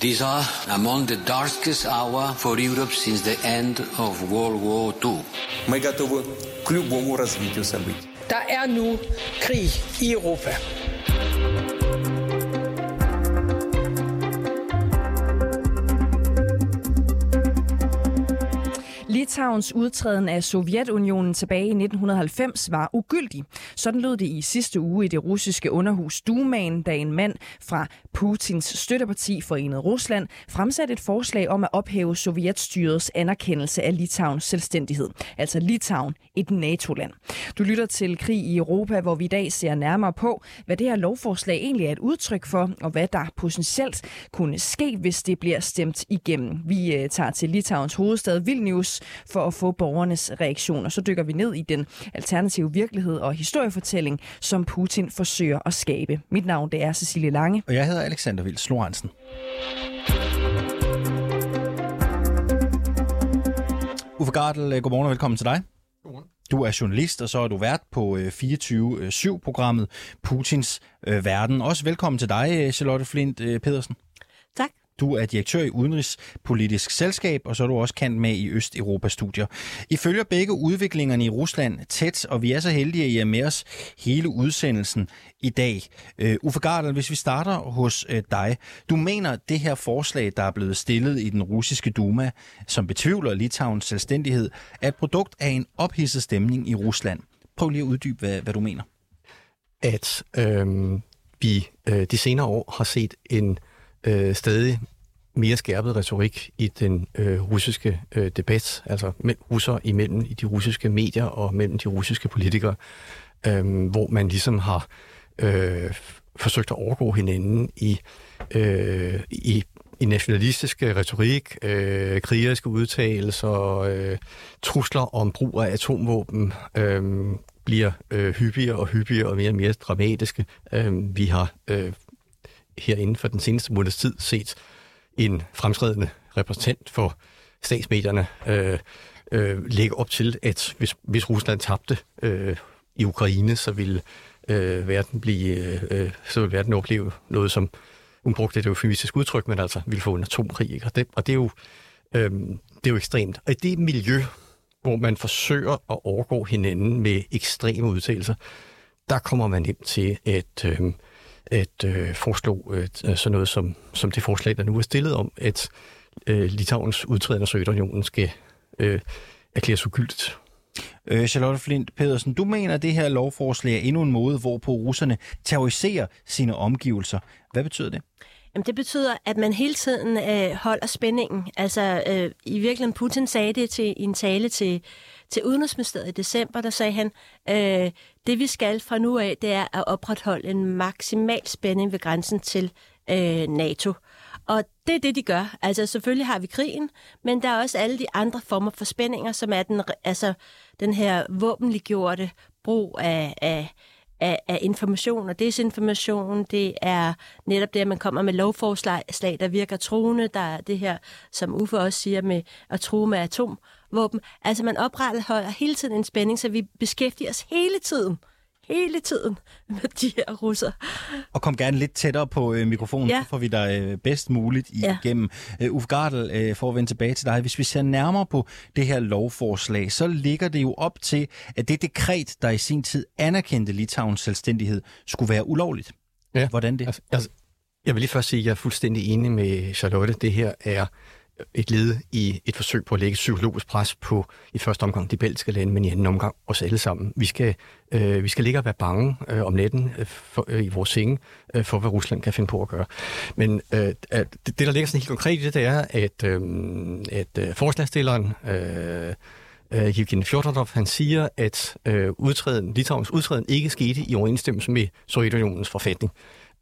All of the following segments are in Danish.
These are among the darkest hour for Europe since the end of World War II. Мы готовы к любому развитию событий. Der er nu krig i Litauens udtræden af Sovjetunionen tilbage i 1990 var ugyldig. Sådan lød det i sidste uge i det russiske underhus Dumaen, da en mand fra Putins støtteparti Forenet Rusland fremsatte et forslag om at ophæve sovjetstyrets anerkendelse af Litauens selvstændighed. Altså Litauen, et NATO-land. Du lytter til Krig i Europa, hvor vi i dag ser nærmere på, hvad det her lovforslag egentlig er et udtryk for, og hvad der potentielt kunne ske, hvis det bliver stemt igennem. Vi øh, tager til Litauens hovedstad Vilnius for at få borgernes reaktioner. Så dykker vi ned i den alternative virkelighed og historiefortælling, som Putin forsøger at skabe. Mit navn det er Cecilie Lange. Og jeg hedder Alexander Vils Lorentzen. Uffe Gardel, øh, godmorgen og velkommen til dig. Godmorgen. Du er journalist, og så er du vært på 24-7-programmet Putins øh, Verden. Også velkommen til dig, øh, Charlotte Flint Pedersen. Tak. Du er direktør i Udenrigspolitisk Selskab, og så er du også kendt med i Østeuropa-studier. I følger begge udviklingerne i Rusland tæt, og vi er så heldige, at I er med os hele udsendelsen i dag. Øh, Uffe Gardel, hvis vi starter hos øh, dig. Du mener, at det her forslag, der er blevet stillet i den russiske Duma, som betvivler Litauens selvstændighed, er et produkt af en ophidset stemning i Rusland. Prøv lige at uddybe, hvad, hvad du mener. At øh, vi øh, de senere år har set en øh, stadig mere skærpet retorik i den øh, russiske øh, debat, altså mellem russer imellem i de russiske medier og mellem de russiske politikere, øh, hvor man ligesom har øh, forsøgt at overgå hinanden i, øh, i, i nationalistiske retorik, øh, krigeriske udtalelser, øh, trusler om brug af atomvåben, øh, bliver øh, hyppigere og hyppigere og mere og mere dramatiske. Øh, vi har øh, her inden for den seneste måneds tid set en fremtrædende repræsentant for statsmedierne øh, øh, lægge op til, at hvis, hvis Rusland tabte øh, i Ukraine, så ville øh, verden blive, øh, øh så ville verden opleve noget, som hun brugte et eufemistisk udtryk, men altså ville få en atomkrig. Ikke? Og, det, og det, er jo, øh, det er jo ekstremt. Og i det miljø, hvor man forsøger at overgå hinanden med ekstreme udtalelser, der kommer man hjem til, at øh, at øh, foreslå øh, sådan noget som, som det forslag, der nu er stillet om, at øh, Litauens udtræden af Sovjetunionen skal øh, erklæres ugyldigt. Øh, Charlotte Flint Pedersen, du mener, at det her lovforslag er endnu en måde, hvorpå russerne terroriserer sine omgivelser. Hvad betyder det? Jamen, det betyder, at man hele tiden øh, holder spændingen. Altså, øh, i virkeligheden, Putin sagde det til, i en tale til, til Udenrigsministeriet i december, der sagde han, øh, det vi skal fra nu af, det er at opretholde en maksimal spænding ved grænsen til øh, NATO. Og det er det, de gør. Altså selvfølgelig har vi krigen, men der er også alle de andre former for spændinger, som er den, altså, den her våbenliggjorte brug af, af, af, af information og desinformation. Det er netop det, at man kommer med lovforslag, der virker truende. Der er det her, som Uffe også siger, med at true med atom atomvåben. Altså man opretholder hele tiden en spænding, så vi beskæftiger os hele tiden hele tiden med de her russer. Og kom gerne lidt tættere på øh, mikrofonen, ja. så får vi dig øh, bedst muligt igennem. Ja. Øh, Uffe Gardel, øh, for at vende tilbage til dig. Hvis vi ser nærmere på det her lovforslag, så ligger det jo op til, at det dekret, der i sin tid anerkendte Litauens selvstændighed, skulle være ulovligt. Ja. Hvordan det? Altså, altså, jeg vil lige først sige, at jeg er fuldstændig enig med Charlotte. Det her er et led i et forsøg på at lægge psykologisk pres på i første omgang de belgiske lande, men i anden omgang os alle sammen. Vi skal, øh, vi skal ligge og være bange øh, om natten øh, for, øh, i vores senge øh, for, hvad Rusland kan finde på at gøre. Men øh, det, det, der ligger sådan helt konkret i det, det er, at, øh, at øh, forslagstilleren øh, øh, Evgen Fjodorov, han siger, at øh, udtræden, Litauens udtræden ikke skete i overensstemmelse med Sovjetunionens forfatning.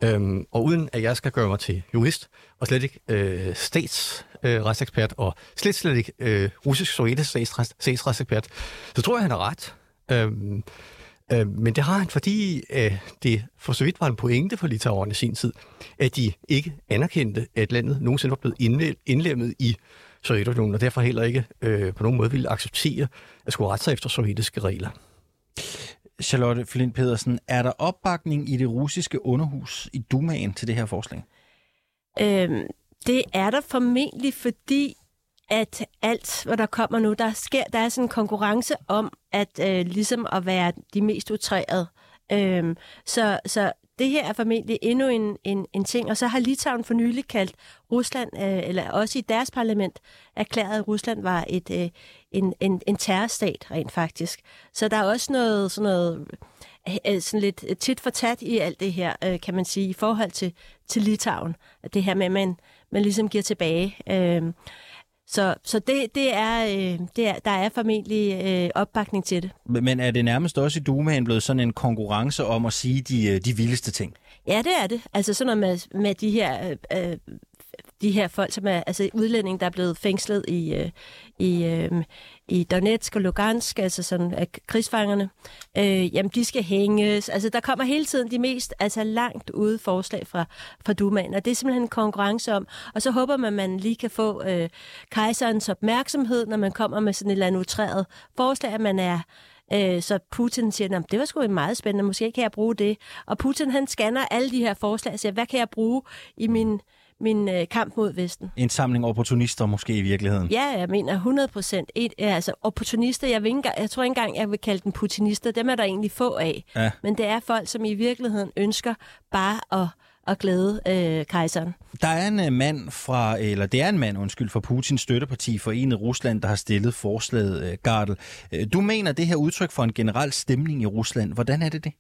Øhm, og uden at jeg skal gøre mig til jurist, og slet ikke øh, statsretsekspert, øh, og slet slet ikke øh, russisk sovjetisk statsretsekspert, så tror jeg, han har ret. Øhm, øh, men det har han, fordi øh, det for så vidt var en pointe for litauerne i sin tid, at de ikke anerkendte, at landet nogensinde var blevet indlemmet i Sovjetunionen, og derfor heller ikke øh, på nogen måde ville acceptere at skulle rette sig efter sovjetiske regler. Charlotte Flint Pedersen, er der opbakning i det russiske underhus i Dumaen til det her forslag? Øhm, Det er der formentlig, fordi at alt, hvad der kommer nu, der sker, der er sådan en konkurrence om at øh, ligesom at være de mest utrærede. Øhm, så, så det her er formentlig endnu en, en, en ting. Og så har Litauen for nylig kaldt Rusland, øh, eller også i deres parlament, erklæret, at Rusland var et, øh, en, en, en terrorstat rent faktisk. Så der er også noget sådan noget øh, øh sådan lidt tit for tat i alt det her, øh, kan man sige, i forhold til, til Litauen. Det her med, at man, man ligesom giver tilbage. Øh, så, så det, det, er, øh, det er, der er formentlig øh, opbakning til det. Men er det nærmest også i Dumaen blevet sådan en konkurrence om at sige de, øh, de vildeste ting? Ja, det er det. Altså sådan noget med, med de her øh, de her folk, som er altså udlændinge, der er blevet fængslet i, øh, i, øh, i Donetsk og Lugansk, altså sådan af krigsfangerne, øh, jamen de skal hænges. Altså der kommer hele tiden de mest altså langt ude forslag fra, fra Dumaen, og det er simpelthen en konkurrence om. Og så håber man, at man lige kan få øh, kejserens opmærksomhed, når man kommer med sådan et eller andet utræret forslag, at man er Øh, så Putin siger, det var sgu meget spændende, måske kan jeg bruge det. Og Putin han scanner alle de her forslag og siger, hvad kan jeg bruge i min min øh, kamp mod Vesten. En samling opportunister måske i virkeligheden? Ja, jeg mener 100 procent. Altså opportunister, jeg, vil ikke, jeg tror ikke engang, jeg vil kalde dem putinister. Dem er der egentlig få af. Ja. Men det er folk, som i virkeligheden ønsker bare at at glæde øh, kejseren. Der er en øh, mand fra, eller det er en mand, undskyld, fra Putins støtteparti Forenet Rusland, der har stillet forslaget, øh, Gardel. Øh, du mener det her udtryk for en generel stemning i Rusland. Hvordan er det det?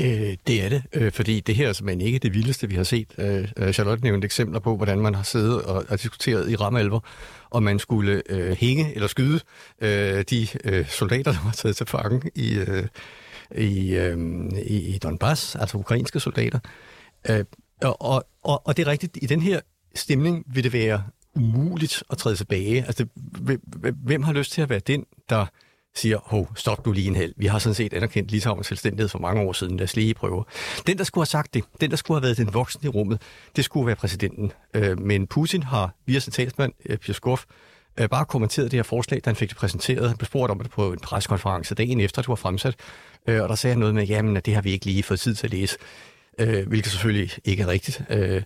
Øh, det er det, øh, fordi det her er simpelthen ikke det vildeste, vi har set. Øh, øh Charlotte nævnte eksempler på, hvordan man har siddet og, og diskuteret i ramalver, om man skulle øh, hænge eller skyde øh, de øh, soldater, der var taget til fange i, øh, i, øh, i, Donbass, altså ukrainske soldater. Øh, og, og, og det er rigtigt, i den her stemning vil det være umuligt at træde tilbage. Altså, hvem har lyst til at være den, der siger, hov, stop du lige en hel. Vi har sådan set anerkendt Litauens selvstændighed for mange år siden. Lad os lige prøve. Den, der skulle have sagt det, den, der skulle have været den voksne i rummet, det skulle være præsidenten. Øh, men Putin har via sin talsmand, øh, Peskov, øh, bare kommenteret det her forslag, da han fik det præsenteret. Han blev spurgt om det på en preskonference dagen efter, det var fremsat. Øh, og der sagde han noget med, jamen, at det har vi ikke lige fået tid til at læse. Øh, hvilket selvfølgelig ikke er rigtigt. Øh,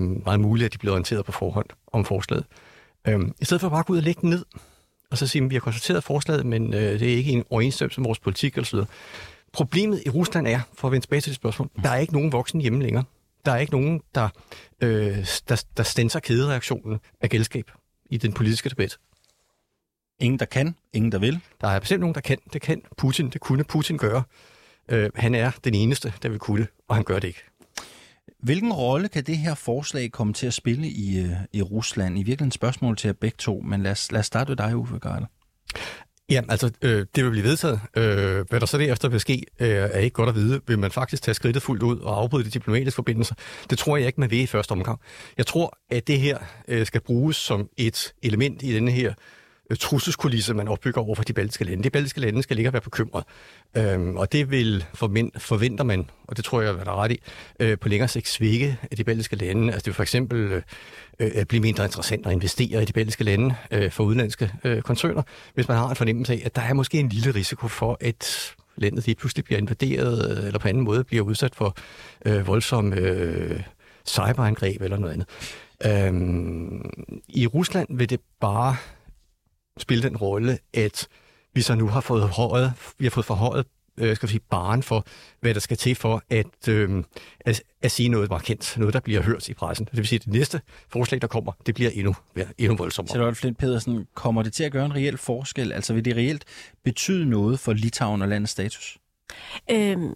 meget muligt, at de blev orienteret på forhånd om forslaget. I stedet for bare at gå ud og lægge den ned, og så sige, at vi har konstateret forslaget, men øh, det er ikke en overensstemmelse med vores politik osv. Problemet i Rusland er, for at vende tilbage til det spørgsmål, der er ikke nogen voksen hjemme længere. Der er ikke nogen, der, øh, der, der stænser kædereaktionen af gældskab i den politiske debat. Ingen, der kan, ingen, der vil. Der er bestemt nogen, der kan. Det kan Putin. Det kunne Putin gøre. Øh, han er den eneste, der vil kunne det, og han gør det ikke. Hvilken rolle kan det her forslag komme til at spille i, øh, i Rusland? I virkeligheden spørgsmål til jer begge to, men lad os, lad os starte med dig, Uffe Garder. Ja, altså øh, det vil blive vedtaget. Øh, hvad der så derefter vil ske, øh, er ikke godt at vide. Vil man faktisk tage skridtet fuldt ud og afbryde de diplomatiske forbindelser? Det tror jeg ikke, man vil i første omgang. Jeg tror, at det her øh, skal bruges som et element i denne her Øh, Øh, trusselskulisse, man opbygger over for de baltiske lande. De baltiske lande skal ligge være bekymret. Øhm, og det vil forventer man, og det tror jeg, at der er ret i, øh, på længere sigt svække af de baltiske lande. Altså det vil for eksempel øh, øh blive mindre interessant at investere i de baltiske lande øh, for udenlandske øh, koncerner, hvis man har en fornemmelse af, at der er måske en lille risiko for, at landet lige pludselig bliver invaderet, øh, eller på anden måde bliver udsat for øh, voldsomme øh, cyberangreb eller noget andet. Øhm, I Rusland vil det bare spille den rolle, at vi så nu har fået forhøjet, vi har fået forhøjet øh, skal vi sige, baren for, hvad der skal til for at, øh, at, at sige noget markant, noget, der bliver hørt i pressen. Det vil sige, at det næste forslag, der kommer, det bliver endnu, ja, endnu voldsommere. Charlotte Flint Pedersen, kommer det til at gøre en reel forskel? Altså vil det reelt betyde noget for Litauen og landets status? Øhm,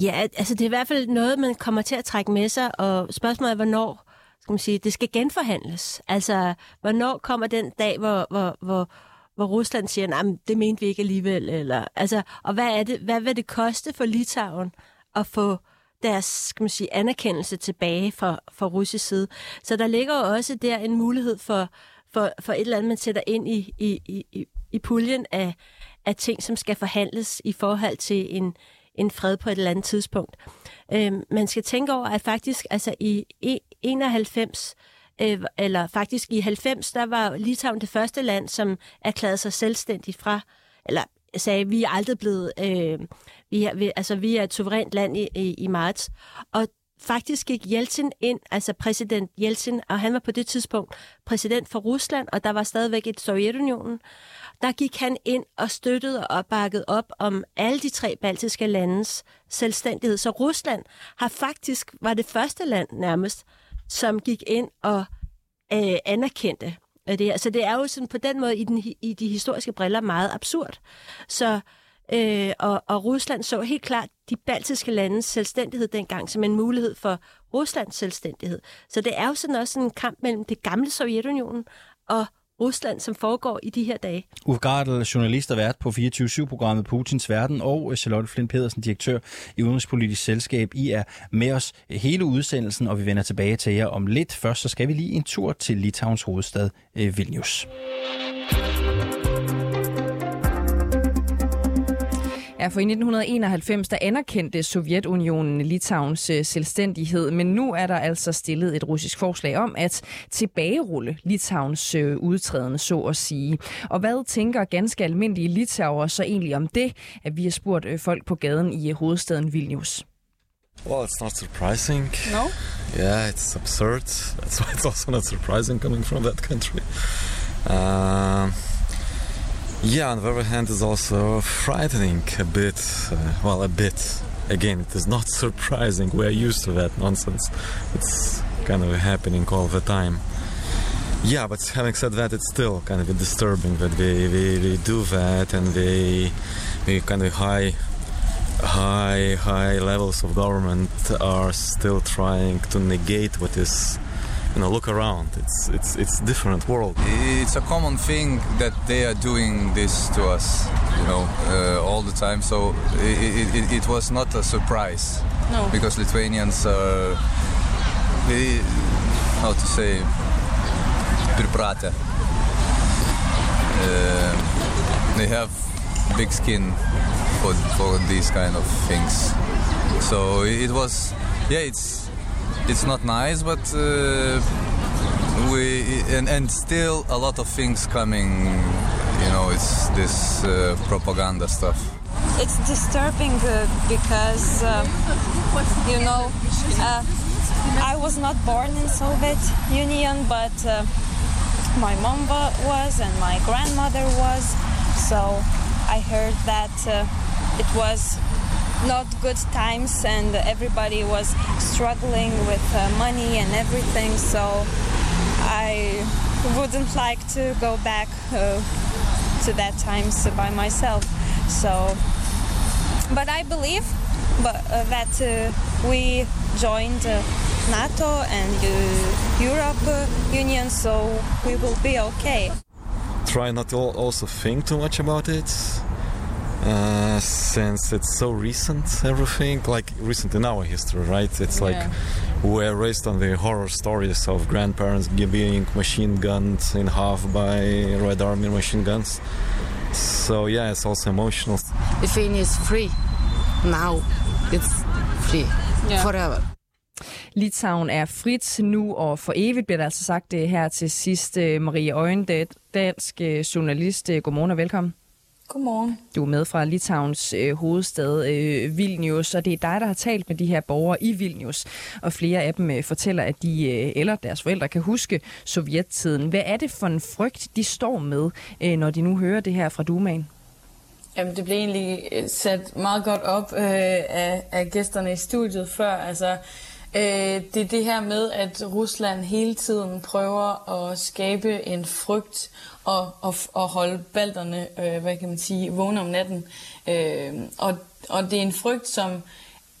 ja, altså det er i hvert fald noget, man kommer til at trække med sig, og spørgsmålet er, hvornår skal man sige, det skal genforhandles. Altså, hvornår kommer den dag, hvor, hvor, hvor, hvor Rusland siger, nej, det mente vi ikke alligevel, eller, altså, og hvad, er det, hvad vil det koste for Litauen at få deres skal man sige, anerkendelse tilbage fra, fra russisk side. Så der ligger også der en mulighed for, for, for et eller andet, man sætter ind i, i, i, i puljen af, af ting, som skal forhandles i forhold til en, en fred på et eller andet tidspunkt. Øh, man skal tænke over, at faktisk altså i e, 91 øh, eller faktisk i 90, der var Litauen det første land, som erklærede sig selvstændigt fra, eller sagde, vi er aldrig blevet, øh, vi, er, vi, altså vi er et suverænt land i, i, i marts. Og faktisk gik Jeltsin ind, altså præsident Jeltsin, og han var på det tidspunkt præsident for Rusland, og der var stadigvæk et Sovjetunionen. Der gik han ind og støttede og opbakkede op om alle de tre baltiske landes selvstændighed. Så Rusland har faktisk var det første land nærmest, som gik ind og øh, anerkendte øh, det her. Så det er jo sådan på den måde i, den, i de historiske briller meget absurd. Så Øh, og, og Rusland så helt klart de baltiske landes selvstændighed dengang som en mulighed for Ruslands selvstændighed. Så det er jo sådan også en kamp mellem det gamle Sovjetunionen og Rusland, som foregår i de her dage. Uffe Gardel, journalist og vært på 24-7-programmet Putins Verden, og Charlotte Flint Pedersen, direktør i Udenrigspolitisk Selskab. I er med os hele udsendelsen, og vi vender tilbage til jer om lidt. Først så skal vi lige en tur til Litauens hovedstad eh, Vilnius. Ja, for i 1991 der anerkendte Sovjetunionen Litauens øh, selvstændighed, men nu er der altså stillet et russisk forslag om at tilbagerulle Litauens øh, udtræden, så at sige. Og hvad tænker ganske almindelige litauer så egentlig om det, at vi har spurgt øh, folk på gaden i hovedstaden Vilnius? Well, it's not surprising. No? Yeah, it's absurd. That's why it's also not surprising coming from that country. Uh, Yeah, on the other hand, is also frightening a bit. Uh, well, a bit. Again, it is not surprising. We are used to that nonsense. It's kind of happening all the time. Yeah, but having said that, it's still kind of disturbing that they, they, they do that and they, they kind of high high high levels of government are still trying to negate what is you know look around. It's it's it's different world. It's a common thing that they are doing this to us you know uh, all the time. So it, it, it, was not a surprise. No. because lithuanians are they, how to say pripratę. Uh, they have big skin for, for these kind of things. So it was yeah it's it's not nice, but uh, we and, and still a lot of things coming. You know, it's this uh, propaganda stuff. It's disturbing uh, because uh, you know uh, I was not born in Soviet Union, but uh, my mom was and my grandmother was. So I heard that it was not good times and everybody was struggling with uh, money and everything so i wouldn't like to go back uh, to that times by myself. So but i believe but uh, that uh, we joined uh, nato and uh, europe union so we will be okay. Try not to also think too much about it uh, since it's so recent, everything like recent in our history, right? It's like yeah. we're raised on the horror stories of grandparents being machine gunned in half by Red Army machine guns. So yeah, it's also emotional. The thing is free now. It's free yeah. forever. Litauen er frit nu og for evigt, bliver der altså sagt det her til sidst. Marie Øjen, dansk journalist. Godmorgen og velkommen. Godmorgen. Du er med fra Litauens øh, hovedstad øh, Vilnius, og det er dig, der har talt med de her borgere i Vilnius. Og flere af dem øh, fortæller, at de øh, eller deres forældre kan huske sovjettiden. Hvad er det for en frygt, de står med, øh, når de nu hører det her fra Dumaen? Jamen, det blev egentlig øh, sat meget godt op øh, af, af gæsterne i studiet før. Altså, øh, det er det her med, at Rusland hele tiden prøver at skabe en frygt og, og, og holde balterne, øh, hvad kan man sige, vågne om natten. Øh, og, og det er en frygt, som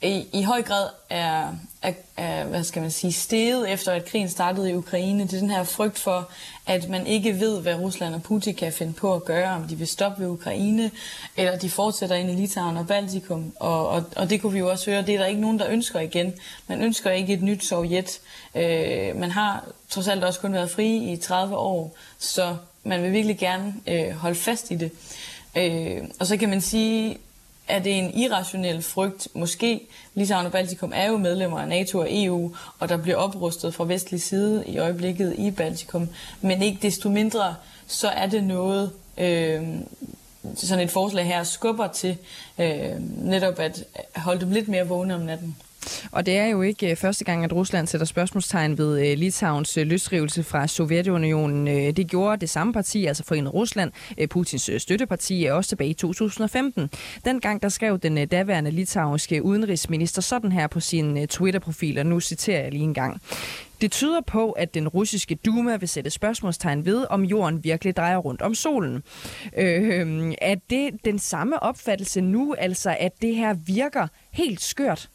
i, i høj grad er, er, er, hvad skal man sige, steget efter at krigen startede i Ukraine. Det er den her frygt for, at man ikke ved, hvad Rusland og Putin kan finde på at gøre, om de vil stoppe ved Ukraine, eller de fortsætter ind i Litauen og Baltikum. Og, og, og det kunne vi jo også høre, det er der ikke nogen, der ønsker igen. Man ønsker ikke et nyt Sovjet. Øh, man har trods alt også kun været fri i 30 år, så man vil virkelig gerne øh, holde fast i det. Øh, og så kan man sige, er det en irrationel frygt. Måske Litauen og Baltikum er jo medlemmer af NATO og EU, og der bliver oprustet fra vestlig side i øjeblikket i Baltikum. Men ikke desto mindre, så er det noget, øh, sådan et forslag her skubber til øh, netop at holde dem lidt mere vågne om natten. Og det er jo ikke øh, første gang, at Rusland sætter spørgsmålstegn ved øh, Litauens øh, løsrivelse fra Sovjetunionen. Det gjorde det samme parti, altså Forenet Rusland, Putins støtteparti, også tilbage i 2015. Dengang der skrev den daværende litauiske udenrigsminister sådan her på sin Twitter-profil, og nu citerer jeg lige en gang. Det tyder på, at den russiske Duma vil sætte spørgsmålstegn ved, om jorden virkelig drejer rundt om solen. Øh, er det den samme opfattelse nu, altså at det her virker helt skørt?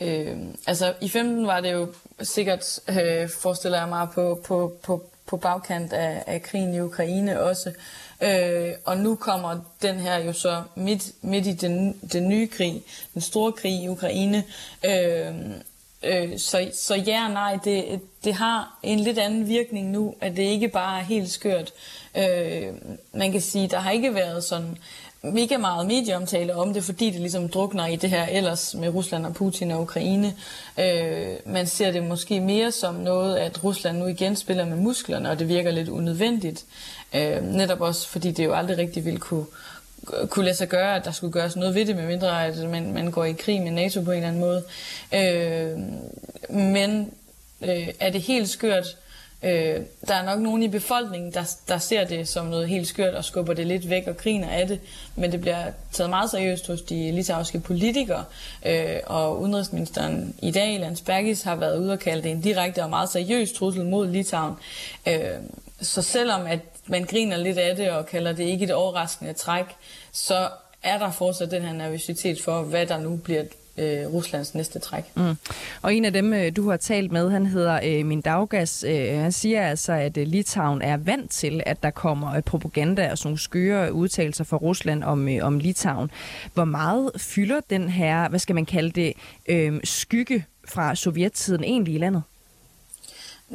Øh, altså i 15 var det jo sikkert, øh, forestiller jeg mig, på, på, på, på bagkant af, af krigen i Ukraine også. Øh, og nu kommer den her jo så midt, midt i den, den nye krig, den store krig i Ukraine. Øh, øh, så, så ja og nej, det, det har en lidt anden virkning nu, at det ikke bare er helt skørt. Øh, man kan sige, der har ikke været sådan mega meget medieomtale om det, fordi det ligesom drukner i det her ellers med Rusland og Putin og Ukraine. Øh, man ser det måske mere som noget, at Rusland nu igen spiller med musklerne, og det virker lidt unødvendigt. Øh, netop også fordi det jo aldrig rigtig ville kunne, kunne lade sig gøre, at der skulle gøres noget ved det, medmindre at man, man går i krig med NATO på en eller anden måde. Øh, men øh, er det helt skørt? Øh, der er nok nogen i befolkningen, der, der ser det som noget helt skørt og skubber det lidt væk og griner af det, men det bliver taget meget seriøst hos de litauiske politikere, øh, og udenrigsministeren i dag, Landsbergis, har været ude og kalde det en direkte og meget seriøs trussel mod Litauen. Øh, så selvom at man griner lidt af det og kalder det ikke et overraskende træk, så er der fortsat den her nervøsitet for, hvad der nu bliver øh, Ruslands næste træk. Mm. Og en af dem, øh, du har talt med, han hedder øh, Min Daggas. Øh, han siger altså, at øh, Litauen er vant til, at der kommer øh, propaganda og sådan nogle skøre udtalelser fra Rusland om, øh, om Litauen. Hvor meget fylder den her, hvad skal man kalde det, øh, skygge fra sovjettiden egentlig i landet?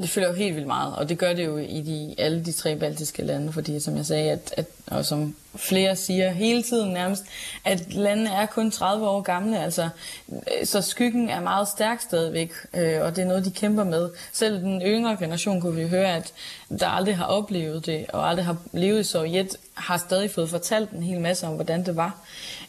Det fylder jo helt vildt meget, og det gør det jo i de, alle de tre baltiske lande, fordi som jeg sagde, at, at, og som flere siger hele tiden nærmest, at landene er kun 30 år gamle, altså, øh, så skyggen er meget stærk stadigvæk, øh, og det er noget, de kæmper med. Selv den yngre generation kunne vi høre, at der aldrig har oplevet det, og aldrig har levet i Sovjet, har stadig fået fortalt en hel masse om, hvordan det var.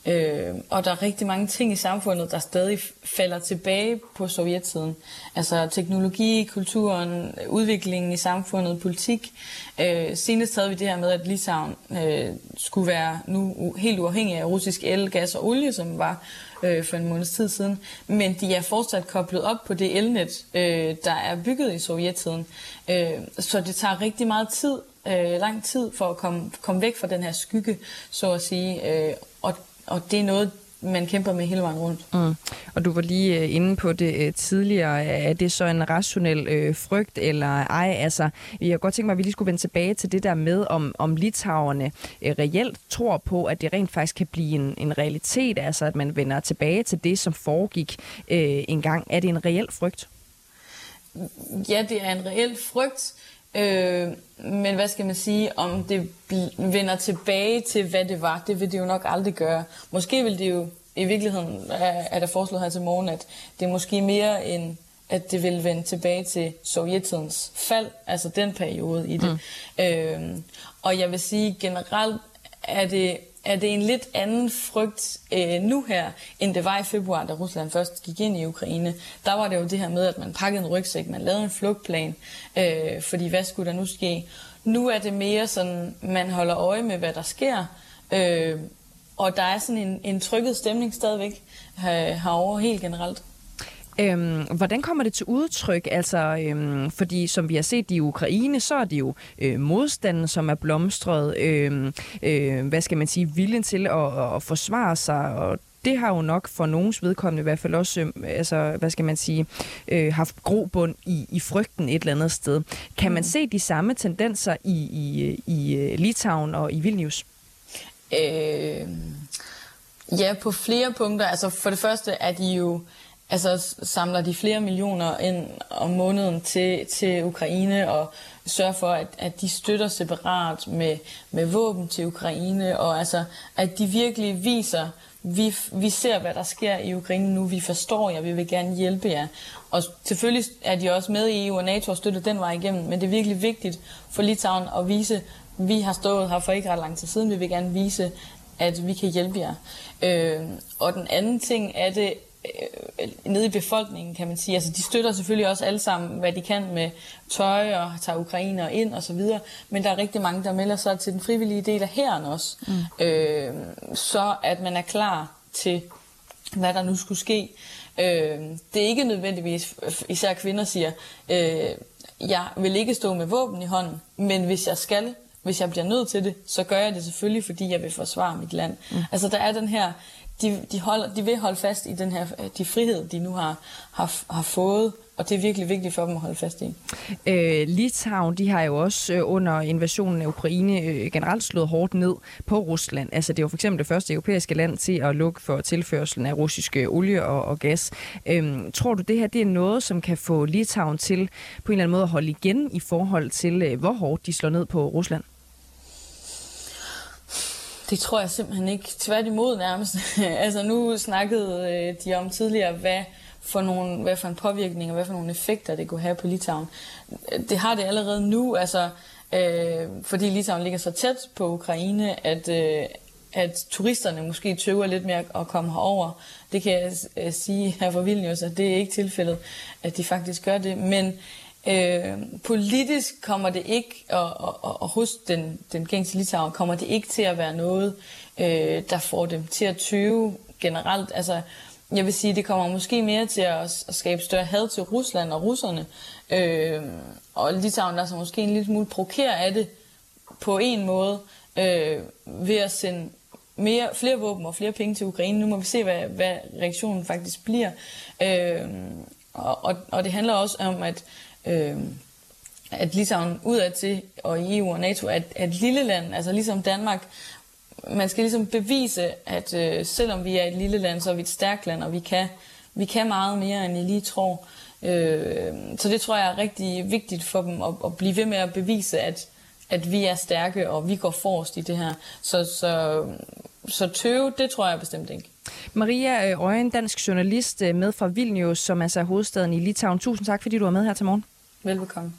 Øh, og der er rigtig mange ting i samfundet, der stadig falder tilbage på sovjettiden. Altså teknologi, kulturen, udviklingen i samfundet, politik. Øh, senest havde vi det her med, at Litauen øh, skulle være nu helt uafhængig af russisk el, gas og olie, som var øh, for en måneds tid siden. Men de er fortsat koblet op på det elnet, øh, der er bygget i sovjettiden. Øh, så det tager rigtig meget tid, øh, lang tid for at komme, komme væk fra den her skygge, så at sige. Øh, og og det er noget, man kæmper med hele vejen rundt. Mm. Og du var lige uh, inde på det uh, tidligere. Er det så en rationel uh, frygt eller ej? Altså, jeg kunne godt tænke mig, at vi lige skulle vende tilbage til det der med, om, om litauerne uh, reelt tror på, at det rent faktisk kan blive en, en realitet, altså at man vender tilbage til det, som foregik uh, engang. Er det en reel frygt? Ja, det er en reel frygt. Øh, men hvad skal man sige, om det vender tilbage til, hvad det var, det vil det jo nok aldrig gøre. Måske vil det jo, i virkeligheden er der foreslået her til morgen, at det er måske mere end at det vil vende tilbage til sovjettidens fald, altså den periode i det. Mm. Øh, og jeg vil sige, generelt er det er det en lidt anden frygt øh, nu her, end det var i februar, da Rusland først gik ind i Ukraine. Der var det jo det her med, at man pakkede en rygsæk, man lavede en flugtplan, øh, fordi hvad skulle der nu ske? Nu er det mere sådan, man holder øje med, hvad der sker, øh, og der er sådan en, en trykket stemning stadigvæk øh, herovre helt generelt. Øhm, hvordan kommer det til udtryk? Altså, øhm, fordi som vi har set i Ukraine, så er det jo øh, modstanden, som er blomstret. Øh, øh, hvad skal man sige? Viljen til at, at forsvare sig og det har jo nok for nogens vedkommende i hvert fald også, øh, altså, hvad skal man sige, øh, haft grobund i, i frygten et eller andet sted. Kan man mm. se de samme tendenser i, i, i øh, Litauen og i Vilnius? Øh, ja, på flere punkter. Altså for det første er de jo altså samler de flere millioner ind om måneden til, til Ukraine og sørger for, at, at de støtter separat med, med våben til Ukraine, og altså, at de virkelig viser, vi, vi ser, hvad der sker i Ukraine nu, vi forstår jer, vi vil gerne hjælpe jer. Og selvfølgelig er de også med i EU og NATO og støtter den vej igennem, men det er virkelig vigtigt for Litauen at vise, vi har stået her for ikke ret lang tid siden, vi vil gerne vise, at vi kan hjælpe jer. Øh, og den anden ting er det, nede i befolkningen, kan man sige. Altså, de støtter selvfølgelig også alle sammen, hvad de kan med tøj og tager ukrainer ind og så videre. Men der er rigtig mange, der melder sig til den frivillige del af hæren også. Mm. Øh, så at man er klar til, hvad der nu skulle ske. Øh, det er ikke nødvendigvis, især kvinder siger, øh, jeg vil ikke stå med våben i hånden, men hvis jeg skal, hvis jeg bliver nødt til det, så gør jeg det selvfølgelig, fordi jeg vil forsvare mit land. Mm. Altså der er den her, de, de, holder, de vil holde fast i den her, øh, de frihed, de nu har, har, har fået, og det er virkelig vigtigt for dem at holde fast i. Øh, Litauen, de har jo også øh, under invasionen af Ukraine øh, generelt slået hårdt ned på Rusland. Altså det var for eksempel det første europæiske land til at lukke for tilførselen af russiske olie og, og gas. Øh, tror du, det her det er noget, som kan få Litauen til på en eller anden måde at holde igen i forhold til, øh, hvor hårdt de slår ned på Rusland? Det tror jeg simpelthen ikke. Tværtimod nærmest. altså nu snakkede øh, de om tidligere, hvad for, nogle, hvad for en påvirkning og hvad for nogle effekter det kunne have på Litauen. Det har det allerede nu, altså, øh, fordi Litauen ligger så tæt på Ukraine, at, øh, at turisterne måske tøver lidt mere at komme herover. Det kan jeg øh, sige her for Vilnius, at det er ikke tilfældet, at de faktisk gør det. Men Øh, politisk kommer det ikke, og, og, og hos den, den gængse litauer, kommer det ikke til at være noget, øh, der får dem til at tøve generelt. Altså, jeg vil sige, det kommer måske mere til at, at skabe større had til Rusland og russerne. Øh, og Litauen der så måske en lille smule provokeret af det på en måde, øh, ved at sende mere, flere våben og flere penge til Ukraine. Nu må vi se, hvad, hvad reaktionen faktisk bliver. Øh, og, og, og det handler også om, at øh, at Litauen udadtil og i EU og NATO, at, at et lille land, altså ligesom Danmark, man skal ligesom bevise, at øh, selvom vi er et lille land, så er vi et stærkt land, og vi kan, vi kan meget mere, end I lige tror. Øh, så det tror jeg er rigtig vigtigt for dem at, at blive ved med at bevise, at, at vi er stærke, og vi går forrest i det her. Så, så, så tøve, det tror jeg bestemt ikke. Maria øh, Øjen, dansk journalist øh, med fra Vilnius, som altså er hovedstaden i Litauen. Tusind tak, fordi du var med her til morgen. Velbekomme.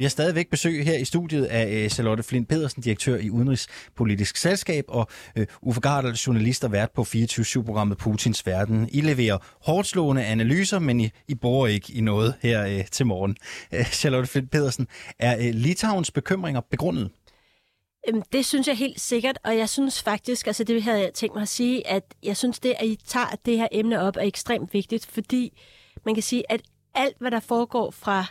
Vi har stadigvæk besøg her i studiet af øh, Charlotte Flint Pedersen, direktør i Udenrigspolitisk Selskab, og øh, Uffe Gardel, journalist og vært på 24-7-programmet Putins Verden. I leverer hårdt analyser, men I, I bor ikke i noget her øh, til morgen. Charlotte Flint Pedersen, er Litauens bekymringer begrundet? Det synes jeg helt sikkert, og jeg synes faktisk, altså det havde jeg tænkt mig at sige, at jeg synes det, at I tager det her emne op, er ekstremt vigtigt, fordi man kan sige, at alt, hvad der foregår fra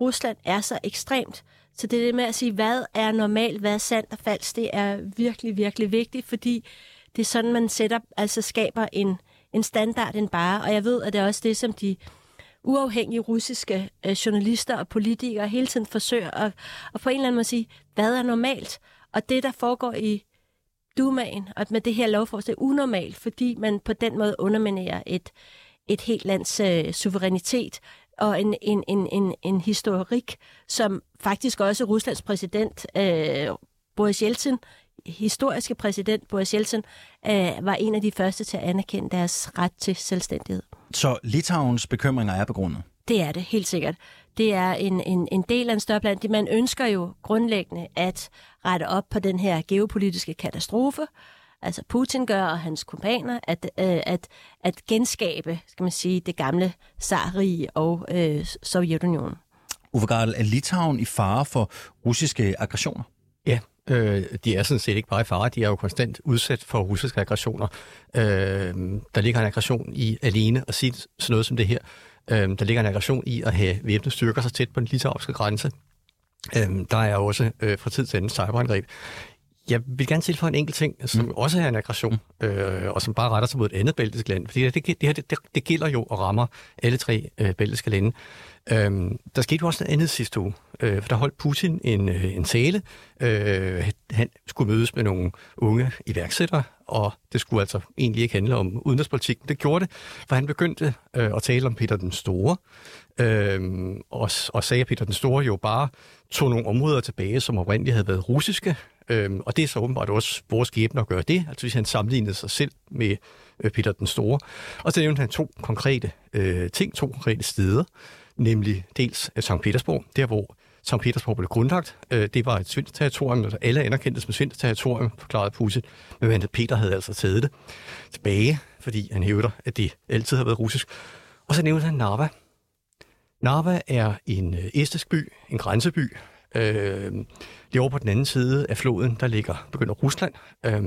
Rusland, er så ekstremt. Så det er det med at sige, hvad er normalt, hvad er sandt og falsk, det er virkelig, virkelig vigtigt, fordi det er sådan, man sætter, altså skaber en, en standard en bare, og jeg ved, at det er også det, som de uafhængige russiske øh, journalister og politikere hele tiden forsøger at, at på en eller anden måde sige, hvad er normalt? Og det, der foregår i Dumaen og med det her lovforslag, er unormalt, fordi man på den måde underminerer et, et helt lands øh, suverænitet og en, en, en, en, en historik, som faktisk også Ruslands præsident øh, Boris Yeltsin, historiske præsident Boris Yeltsin, øh, var en af de første til at anerkende deres ret til selvstændighed. Så Litauens bekymringer er begrundet? Det er det, helt sikkert. Det er en, en, en del af en større plan. Man ønsker jo grundlæggende at rette op på den her geopolitiske katastrofe, altså Putin gør og hans kumpaner, at, øh, at, at genskabe, skal man sige, det gamle Tsarrige og øh, Sovjetunionen. Uffe Gardel, er Litauen i fare for russiske aggressioner? Ja, øh, de er sådan set ikke bare i fare, de er jo konstant udsat for russiske aggressioner. Øh, der ligger en aggression i alene at sige sådan noget som det her. Øh, der ligger en aggression i at have væbnede styrker så tæt på den litauiske grænse. Øh, der er også øh, fra tid til anden cyberangreb. Jeg vil gerne tilføje en enkelt ting, som mm. også er en aggression, øh, og som bare retter sig mod et andet belgisk land. Fordi det, det, det, det, det gælder jo og rammer alle tre øh, belgiske lande. Øh, der skete jo også noget andet sidste uge, øh, for der holdt Putin en, øh, en tale. Øh, han skulle mødes med nogle unge iværksættere, og det skulle altså egentlig ikke handle om udenrigspolitik. Det gjorde det, for han begyndte øh, at tale om Peter den Store, øh, og, og sagde, at Peter den Store jo bare tog nogle områder tilbage, som oprindeligt havde været russiske, øh, og det er så åbenbart også vores skæbne at gøre det, altså hvis han sammenlignede sig selv med øh, Peter den Store. Og så nævnte han to konkrete øh, ting, to konkrete steder, nemlig dels St. Petersborg, der hvor St. Petersborg blev grundlagt. Øh, det var et svensk territorium, altså alle anerkendte som svensk territorium, forklarede Pusse. Men Peter havde altså taget det tilbage, fordi han hævder, at det altid har været russisk. Og så nævnte han Narva. Narva er en øh, estisk by, en grænseby. Øh, lige over på den anden side af floden, der ligger, begynder Rusland. Øh,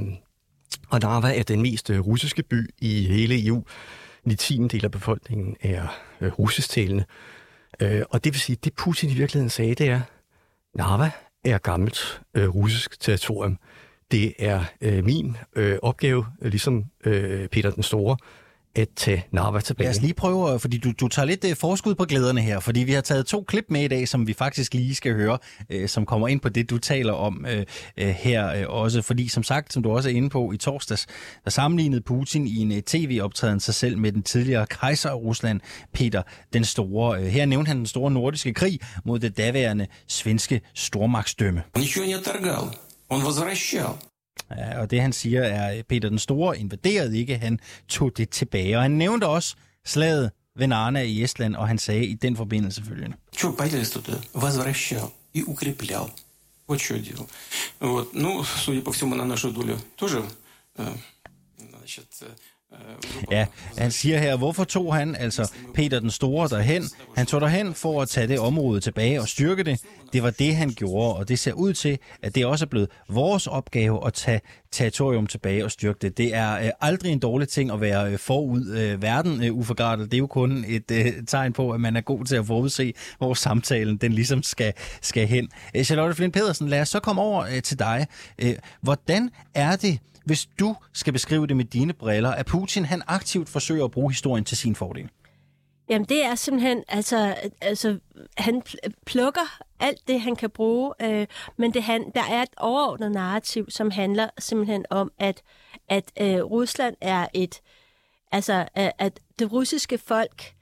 og Narva er den mest øh, russiske by i hele EU. En tiende del af befolkningen er øh, russisktalende. Øh, og det vil sige, det Putin i virkeligheden sagde, det er, Narva er gammelt øh, russisk territorium. Det er øh, min øh, opgave, ligesom øh, Peter den Store, at tage Narva tilbage. Lad os lige prøve, fordi du, du tager lidt uh, forskud på glæderne her, fordi vi har taget to klip med i dag, som vi faktisk lige skal høre, uh, som kommer ind på det, du taler om uh, uh, her uh, også. Fordi som sagt, som du også er inde på i torsdags, der sammenlignede Putin i en uh, tv-optræden sig selv med den tidligere kejser af Rusland, Peter den Store. Uh, her nævnte han den store nordiske krig mod det daværende svenske stormagtsdømme. Ничего не отторгал. Он возвращал. Ja, og det han siger er, at Peter den Store invaderede ikke, han tog det tilbage. Og han nævnte også slaget ved Narna i Estland, og han sagde i den forbindelse følgende. Что правительство туда возвращал и укреплял. Вот что делал. Вот. Ну, судя по всему, на нашу долю тоже э, значит, э, Ja, han siger her, hvorfor tog han, altså Peter den Store, derhen? Han tog derhen for at tage det område tilbage og styrke det. Det var det, han gjorde, og det ser ud til, at det også er blevet vores opgave at tage territorium tilbage og styrke det. Det er øh, aldrig en dårlig ting at være øh, forud øh, verden øh, uforgardet. Det er jo kun et øh, tegn på, at man er god til at forudse, hvor samtalen den ligesom skal, skal hen. Øh, Charlotte Flint Pedersen, lad os så komme over øh, til dig. Øh, hvordan er det, hvis du skal beskrive det med dine briller, at Putin han aktivt forsøger at bruge historien til sin fordel? Jamen det er simpelthen, altså, altså han plukker alt det, han kan bruge, øh, men det, han, der er et overordnet narrativ, som handler simpelthen om, at, at øh, Rusland er et, altså at, at det russiske folk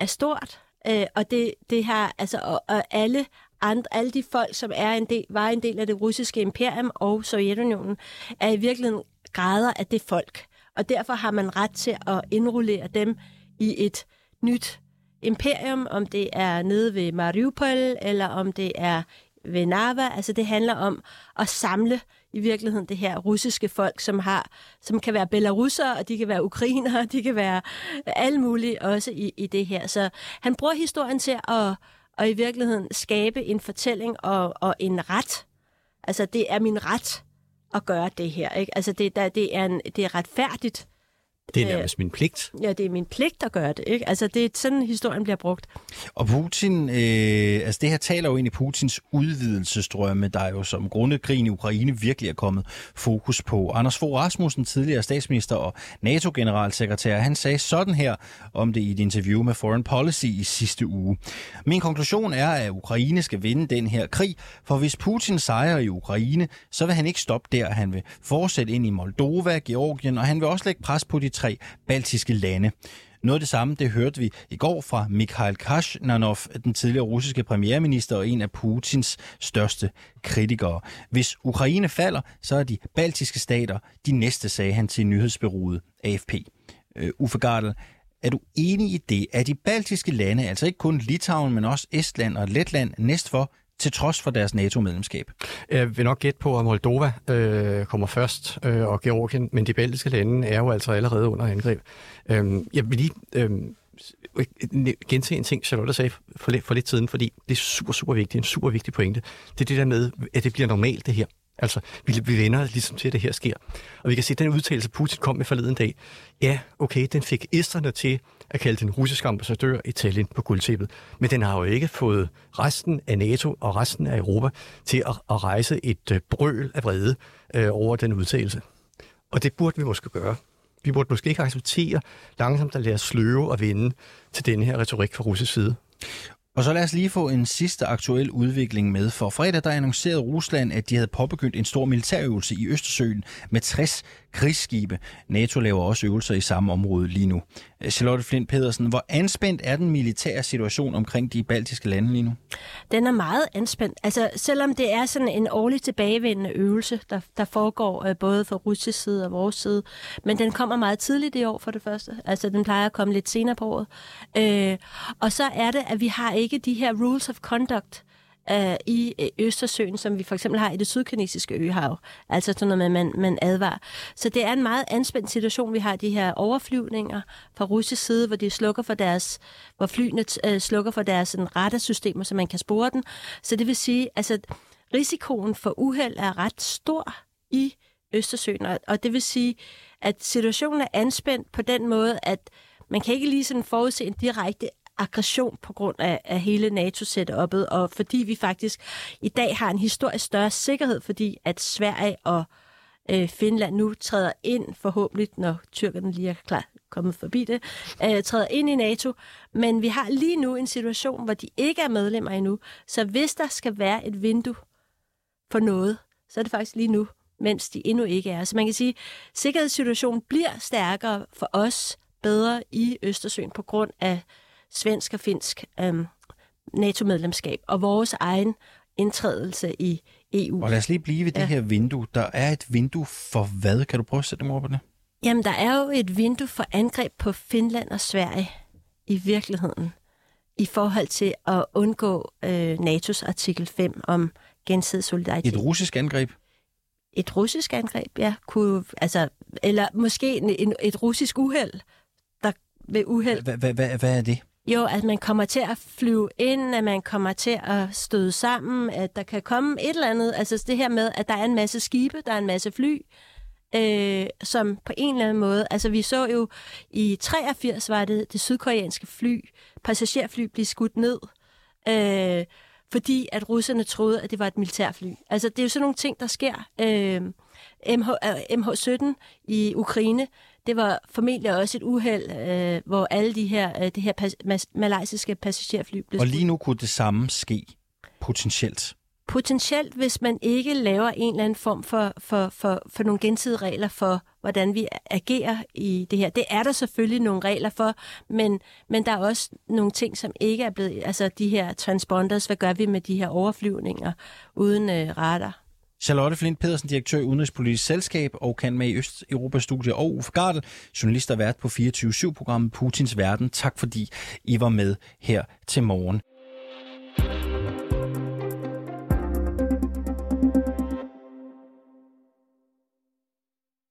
er stort, øh, og det, det har, altså, og, og alle andre, alle de folk, som er en del, var en del af det russiske imperium og Sovjetunionen, er i virkeligheden grader af det folk. Og derfor har man ret til at indrullere dem i et nyt imperium, om det er nede ved Mariupol, eller om det er ved Narva. Altså det handler om at samle i virkeligheden det her russiske folk, som har, som kan være belarusere, og de kan være ukrainere, de kan være alle mulige også i, i det her. Så han bruger historien til at, og i virkeligheden skabe en fortælling og, og en ret. Altså det er min ret at gøre det her. Ikke? Altså det, der, det, er en, det er retfærdigt. Det er nærmest min pligt. Ja, det er min pligt at gøre det. Ikke? Altså, det er sådan, historien bliver brugt. Og Putin, øh, altså det her taler jo ind i Putins udvidelsesdrømme, der jo som grundet krigen i Ukraine virkelig er kommet fokus på. Anders Fogh Rasmussen, tidligere statsminister og NATO-generalsekretær, han sagde sådan her om det i et interview med Foreign Policy i sidste uge. Min konklusion er, at Ukraine skal vinde den her krig, for hvis Putin sejrer i Ukraine, så vil han ikke stoppe der. Han vil fortsætte ind i Moldova, Georgien, og han vil også lægge pres på de tre baltiske lande. Noget af det samme, det hørte vi i går fra Mikhail Kashnanov, den tidligere russiske premierminister og en af Putins største kritikere. Hvis Ukraine falder, så er de baltiske stater de næste, sagde han til nyhedsbyrået AFP. Øh, Uffe Gardel, er du enig i det, at de baltiske lande, altså ikke kun Litauen, men også Estland og Letland, næst for til trods for deres NATO-medlemskab? Jeg vil nok gætte på, at Moldova øh, kommer først, øh, og Georgien, men de baltiske lande er jo altså allerede under angreb. Øh, jeg vil lige øhm, øh, gentage en ting, Charlotte sagde for lidt, for lidt siden, fordi det er super, super vigtigt, en super vigtig pointe. Det er det der med, at det bliver normalt, det her. Altså, vi, vi vender ligesom til, at det her sker. Og vi kan se, at den udtalelse, Putin kom med forleden dag, ja, okay, den fik esterne til at kalde den russiske ambassadør i Tallinn på guldtæppet. Men den har jo ikke fået resten af NATO og resten af Europa til at, at rejse et øh, brøl af vrede øh, over den udtalelse. Og det burde vi måske gøre. Vi burde måske ikke acceptere langsomt at lade os sløve og vende til den her retorik fra russisk side. Og så lad os lige få en sidste aktuel udvikling med. For fredag der annoncerede Rusland, at de havde påbegyndt en stor militærøvelse i Østersøen med 60 krigsskibe. NATO laver også øvelser i samme område lige nu. Øh, Charlotte Flint Pedersen, hvor anspændt er den militære situation omkring de baltiske lande lige nu? Den er meget anspændt. Altså, selvom det er sådan en årlig tilbagevendende øvelse, der, der foregår øh, både fra russisk side og vores side, men den kommer meget tidligt i år for det første. Altså, den plejer at komme lidt senere på året. Øh, og så er det, at vi har ikke de her rules of conduct, øh, i Østersøen, som vi for eksempel har i det sydkinesiske øhav. Altså sådan noget med, man, man advarer. Så det er en meget anspændt situation. Vi har de her overflyvninger fra russisk side, hvor de slukker for deres, hvor flyene øh, slukker for deres sådan, radarsystemer, så man kan spore den. Så det vil sige, altså risikoen for uheld er ret stor i Østersøen, og, og det vil sige, at situationen er anspændt på den måde, at man kan ikke lige sådan forudse en direkte aggression på grund af, af hele NATO-setup'et, og fordi vi faktisk i dag har en historisk større sikkerhed, fordi at Sverige og øh, Finland nu træder ind, forhåbentlig, når tyrkerne lige er klar kommet forbi det, øh, træder ind i NATO. Men vi har lige nu en situation, hvor de ikke er medlemmer endnu. Så hvis der skal være et vindue for noget, så er det faktisk lige nu, mens de endnu ikke er. Så man kan sige, at sikkerhedssituationen bliver stærkere for os, bedre i Østersøen på grund af svensk og finsk øhm, NATO-medlemskab og vores egen indtrædelse i EU. Og lad os lige blive ved ja. det her vindue. Der er et vindue for hvad? Kan du prøve at sætte dem over på det? Jamen, der er jo et vindue for angreb på Finland og Sverige i virkeligheden i forhold til at undgå øh, NATO's artikel 5 om gensidig solidaritet. Et russisk angreb? Et russisk angreb, ja. Kunne, altså, eller måske en, en, et russisk uheld, der ved uheld... Hvad er det? Jo, at man kommer til at flyve ind, at man kommer til at støde sammen, at der kan komme et eller andet. Altså det her med, at der er en masse skibe, der er en masse fly, øh, som på en eller anden måde... Altså vi så jo i 83 var det det sydkoreanske fly, passagerfly, blive skudt ned. Øh, fordi at russerne troede, at det var et militærfly. Altså, det er jo sådan nogle ting, der sker. Øh, MH, øh, MH17 i Ukraine, det var formentlig også et uheld, øh, hvor alle de her, øh, det her pas, malaysiske passagerfly blev Og lige nu kunne det samme ske, potentielt? Potentielt, hvis man ikke laver en eller anden form for, for, for, for nogle gensidige regler for, hvordan vi agerer i det her. Det er der selvfølgelig nogle regler for, men, men der er også nogle ting, som ikke er blevet... Altså de her transponders, hvad gør vi med de her overflyvninger uden øh, radar? Charlotte Flint Pedersen, direktør i Udenrigspolitisk Selskab og kan med i Østeuropa Studie og Uffe Gardel, journalist og vært på 24-7-programmet Putins Verden. Tak fordi I var med her til morgen.